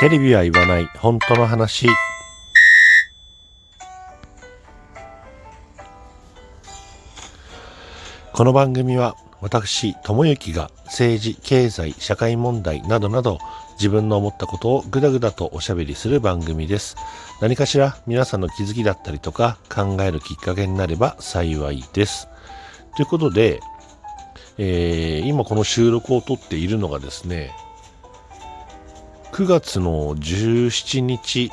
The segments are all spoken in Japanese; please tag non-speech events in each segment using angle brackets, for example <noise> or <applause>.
テレビは言わない。本当の話。この番組は私智之が政治経済社会問題などなど自分の思ったことをぐだぐだとおしゃべりする番組です。何かしら皆さんの気づきだったりとか考えるきっかけになれば幸いです。ということで、えー、今この収録をとっているのがですね9月の17日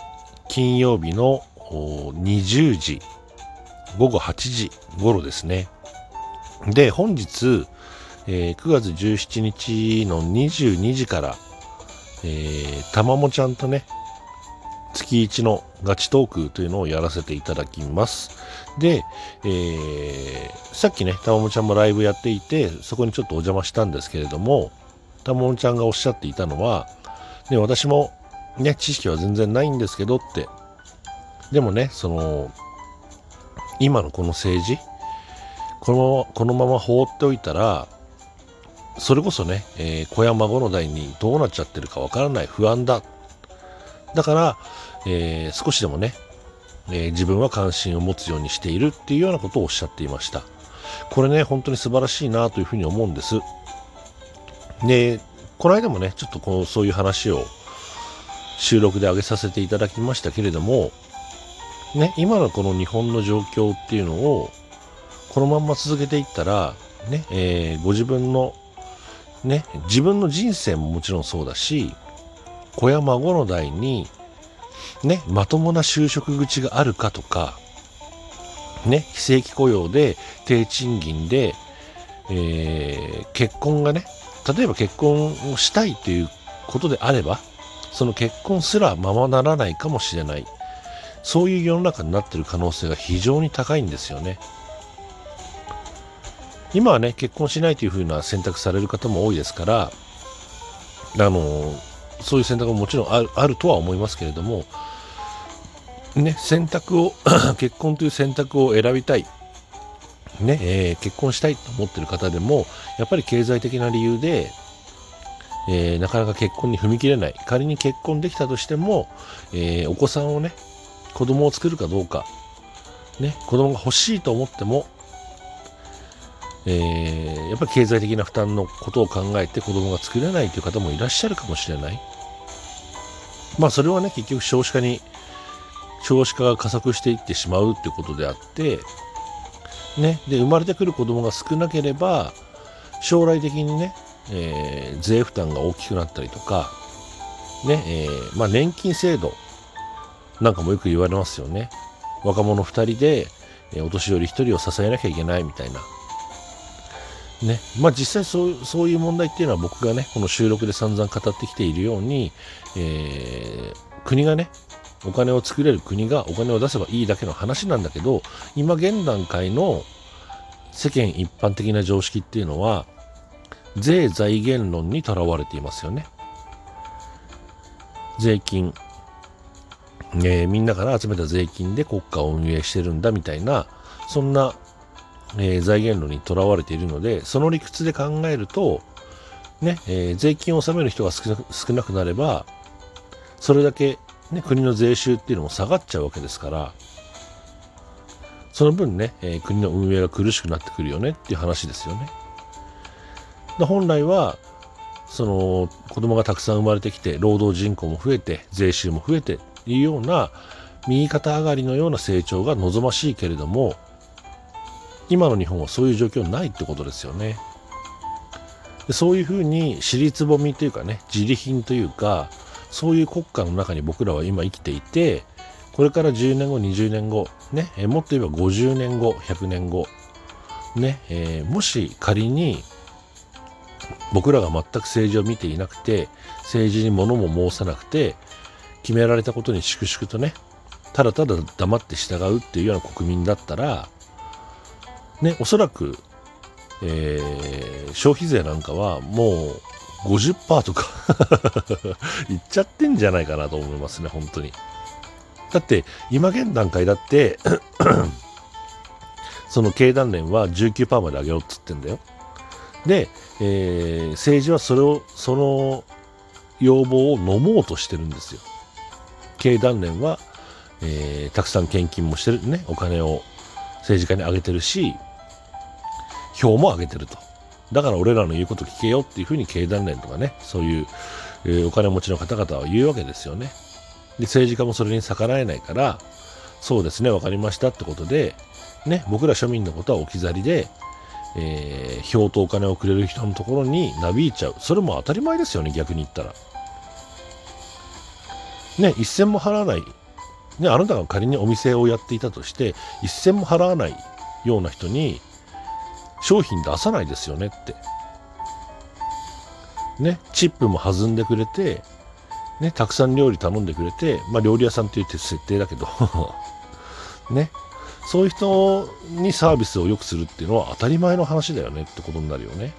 金曜日の20時午後8時頃ですねで本日、えー、9月17日の22時から、えー、たまもちゃんとね月1のガチトークというのをやらせていただきます。で、えー、さっきね、たまもちゃんもライブやっていて、そこにちょっとお邪魔したんですけれども、たまもちゃんがおっしゃっていたのは、ね、私もね、知識は全然ないんですけどって、でもね、その、今のこの政治、このままこのまま放っておいたら、それこそね、えー、子や孫の代にどうなっちゃってるかわからない不安だ。だから、えー、少しでもね、えー、自分は関心を持つようにしているっていうようなことをおっしゃっていました。これね、本当に素晴らしいなというふうに思うんです。で、この間もね、ちょっとこのそういう話を収録で上げさせていただきましたけれども、ね、今のこの日本の状況っていうのを、このまんま続けていったら、ね、えー、ご自分の、ね、自分の人生ももちろんそうだし、子や孫の代に、ね、まともな就職口があるかとか、ね、非正規雇用で低賃金で、えー、結婚がね、例えば結婚をしたいということであれば、その結婚すらままならないかもしれない。そういう世の中になってる可能性が非常に高いんですよね。今はね、結婚しないというふうな選択される方も多いですから、あの、そういう選択ももちろんあるあるとは思いますけれども、ね、選択を <coughs> 結婚という選択を選びたいね。えー、結婚したいと思ってる方でもやっぱり経済的な理由で、えー、なかなか結婚に踏み切れない。仮に結婚できたとしても、えー、お子さんをね子供を作るかどうか、ね、子供が欲しいと思っても、えやっぱり経済的な負担のことを考えて子供が作れないという方もいらっしゃるかもしれない。まあそれはね結局少子化に少子化が加速していってしまうっていうことであってね、で生まれてくる子供が少なければ将来的にね、えー、税負担が大きくなったりとか、ねえー、まあ、年金制度なんかもよく言われますよね。若者2人で、えー、お年寄り1人を支えなきゃいけないみたいな。ね。まあ、実際そうそういう問題っていうのは僕がねこの収録で散々語ってきているように、え国がねお金を作れる国がお金を出せばいいだけの話なんだけど今現段階の世間一般的な常識っていうのは税財源論にとらわれていますよね。税金、えー、みんなから集めた税金で国家を運営してるんだみたいなそんな、えー、財源論にとらわれているのでその理屈で考えるとね、えー、税金を納める人が少なくなればそれだけね、国の税収っていうのも下がっちゃうわけですからその分ね、えー、国の運営が苦しくなってくるよねっていう話ですよね。で本来はその子供がたくさん生まれてきて労働人口も増えて税収も増えていうような右肩上がりのような成長が望ましいけれども今の日本はそういう状況ないってことですよね。でそういうふうに尻つぼみというかね自利品というかそういう国家の中に僕らは今生きていて、これから10年後、20年後、ね、えもっと言えば50年後、100年後、ね、えー、もし仮に僕らが全く政治を見ていなくて、政治に物も申さなくて、決められたことに粛々とね、ただただ黙って従うっていうような国民だったら、ね、おそらく、えー、消費税なんかはもう50%とか <laughs> いっちゃってんじゃないかなと思いますね、本当に。だって、今現段階だって <coughs> その経団連は19%まで上げろっつってんだよ。で、えー、政治はそれを、その要望を飲もうとしてるんですよ。経団連は、えー、たくさん献金もしてるね、お金を政治家にあげてるし、票も上げてると。だから俺らの言うこと聞けよっていうふうに経団連とかね、そういう、えー、お金持ちの方々は言うわけですよね。で、政治家もそれに逆らえないから、そうですね、分かりましたってことで、ね、僕ら庶民のことは置き去りで、えー、票とお金をくれる人のところになびいちゃう。それも当たり前ですよね、逆に言ったら。ね、一銭も払わない。ね、あなたが仮にお店をやっていたとして、一銭も払わないような人に、商品出さないですよねって。ね、チップも弾んでくれて、ね、たくさん料理頼んでくれて、まあ料理屋さんって言って設定だけど <laughs> ね、そういう人にサービスを良くするっていうのは当たり前の話だよねってことになるよね。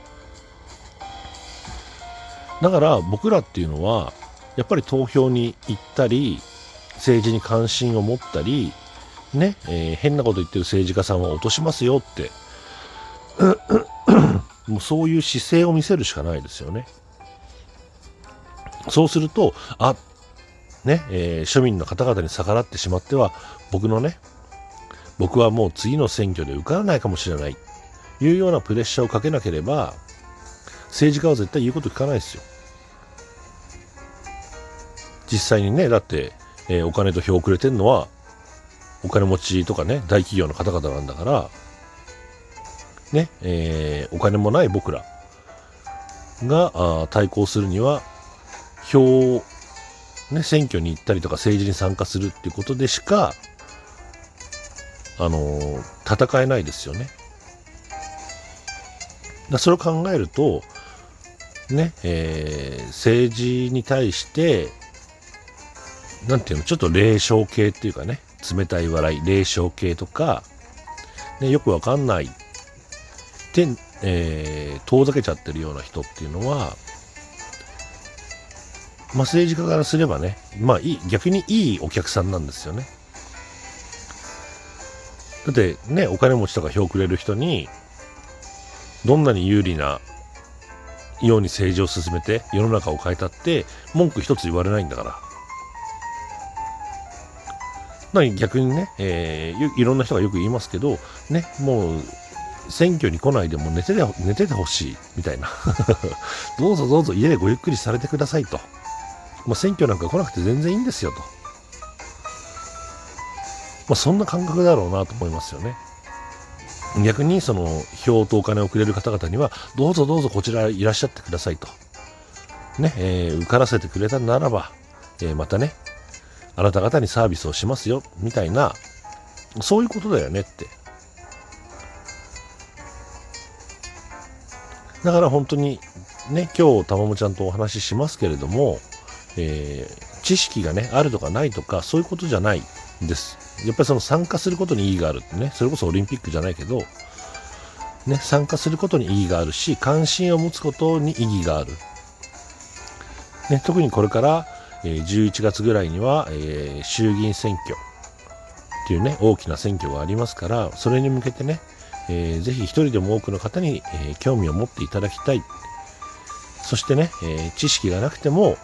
だから僕らっていうのは、やっぱり投票に行ったり、政治に関心を持ったり、ね、えー、変なこと言ってる政治家さんは落としますよって、もうそういう姿勢を見せるしかないですよね。そうすると、あ、ね、えー、庶民の方々に逆らってしまっては、僕のね、僕はもう次の選挙で受からないかもしれない。いうようなプレッシャーをかけなければ政治家は絶対言うこと聞かないですよ。実際にねだって、えー、お金と票をくれてるのはお金持ちとかね大企業の方々なんだからね、えー、お金もない僕らがあ対抗するには票をね選挙に行ったりとか政治に参加するっていうことでしかあの戦えないですよね。だそれを考えると、ね、えー、政治に対して、なんていうの、ちょっと霊障系っていうかね、冷たい笑い、霊障系とか、ね、よくわかんないて、えー、遠ざけちゃってるような人っていうのは、まあ、政治家からすればね、まあいい、逆にいいお客さんなんですよね。だってね、お金持ちとか票くれる人に、どんなに有利なように政治を進めて世の中を変えたって文句一つ言われないんだから。逆にね、えー、いろんな人がよく言いますけど、ね、もう選挙に来ないでも寝てて寝ててほしいみたいな <laughs> どうぞどうぞ家でごゆっくりされてくださいと。もう選挙なんか来なくて全然いいんですよと。まあ、そんな感覚だろうなと思いますよね。逆にその票とお金をくれる方々にはどうぞどうぞこちらいらっしゃってくださいと。ね、えー、受からせてくれたならば、えー、またね、あなた方にサービスをしますよ、みたいな、そういうことだよねって。だから本当にね、今日たまもちゃんとお話ししますけれども、えー、知識がね、あるとかないとか、そういうことじゃないです。やっぱりその参加することに意義があるってね、それこそオリンピックじゃないけど、ね、参加することに意義があるし、関心を持つことに意義がある。ね、特にこれから、えー、11月ぐらいには、えー、衆議院選挙っていうね、大きな選挙がありますから、それに向けてね、えー、ぜひ一人でも多くの方に、えー、興味を持っていただきたい。そしてね、えー、知識がなくても、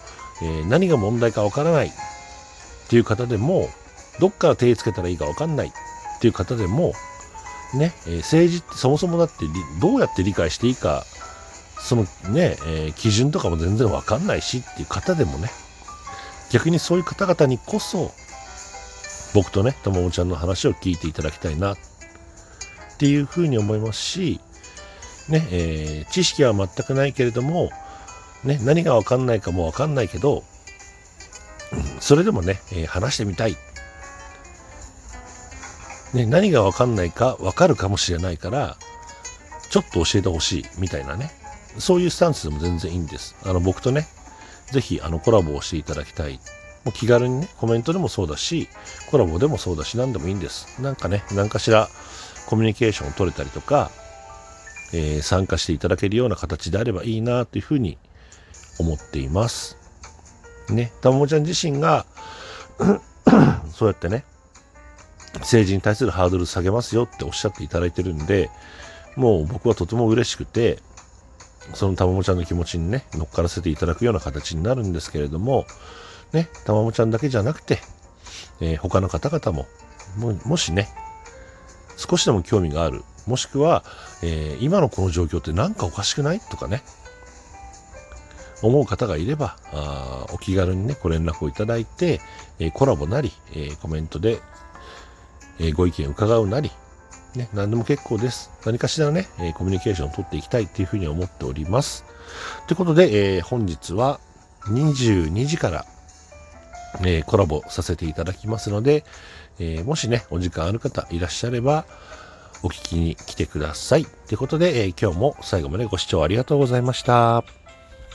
え、何が問題かわからない。っていう方でも、どっから手つけたらいいか分かんない。っていう方でも、ね、え、政治ってそもそもだってどうやって理解していいか、そのね、え、基準とかも全然分かんないしっていう方でもね、逆にそういう方々にこそ、僕とね、とももちゃんの話を聞いていただきたいな。っっていうふうに思いますし、ね、えー、知識は全くないけれども、ね、何が分かんないかも分かんないけど、それでもね、えー、話してみたいね、何がわかんないかわかるかもしれないから、ちょっと教えてほしいみたいなね、そういうスタンスでも全然いいんです。あの、僕とね、ぜひあのコラボをしていただきたい。もう気軽にね、コメントでもそうだし、コラボでもそうだし、何でもいいんです。なんかね、何かしらコミュニケーションを取れたりとか、えー、参加していただけるような形であればいいなというふうに思っています。ね、たももちゃん自身が <clears throat> そうやってね、政治に対するハードル下げますよっておっしゃっていただいてるんで、もう僕はとても嬉しくて、そのたまもちゃんの気持ちにね、乗っからせていただくような形になるんですけれども、ね、たまもちゃんだけじゃなくて、えー、他の方々、ももしね、少しでも興味がある、もしくは、えー、今のこの状況って何かおかしくない？とかね、思う方がいれば、あお気軽にね、ご連絡をいただいて、えー、コラボなり、えー、コメントで、え、ご意見伺うなり、ね、何でも結構です。何かしらね、えコミュニケーションを取っていきたいっていうふうに思っております。ということで、え本日は22時から、えコラボさせていただきますので、えもしね、お時間ある方いらっしゃれば、お聞きに来てください。ということで、え今日も最後までご視聴ありがとうございました。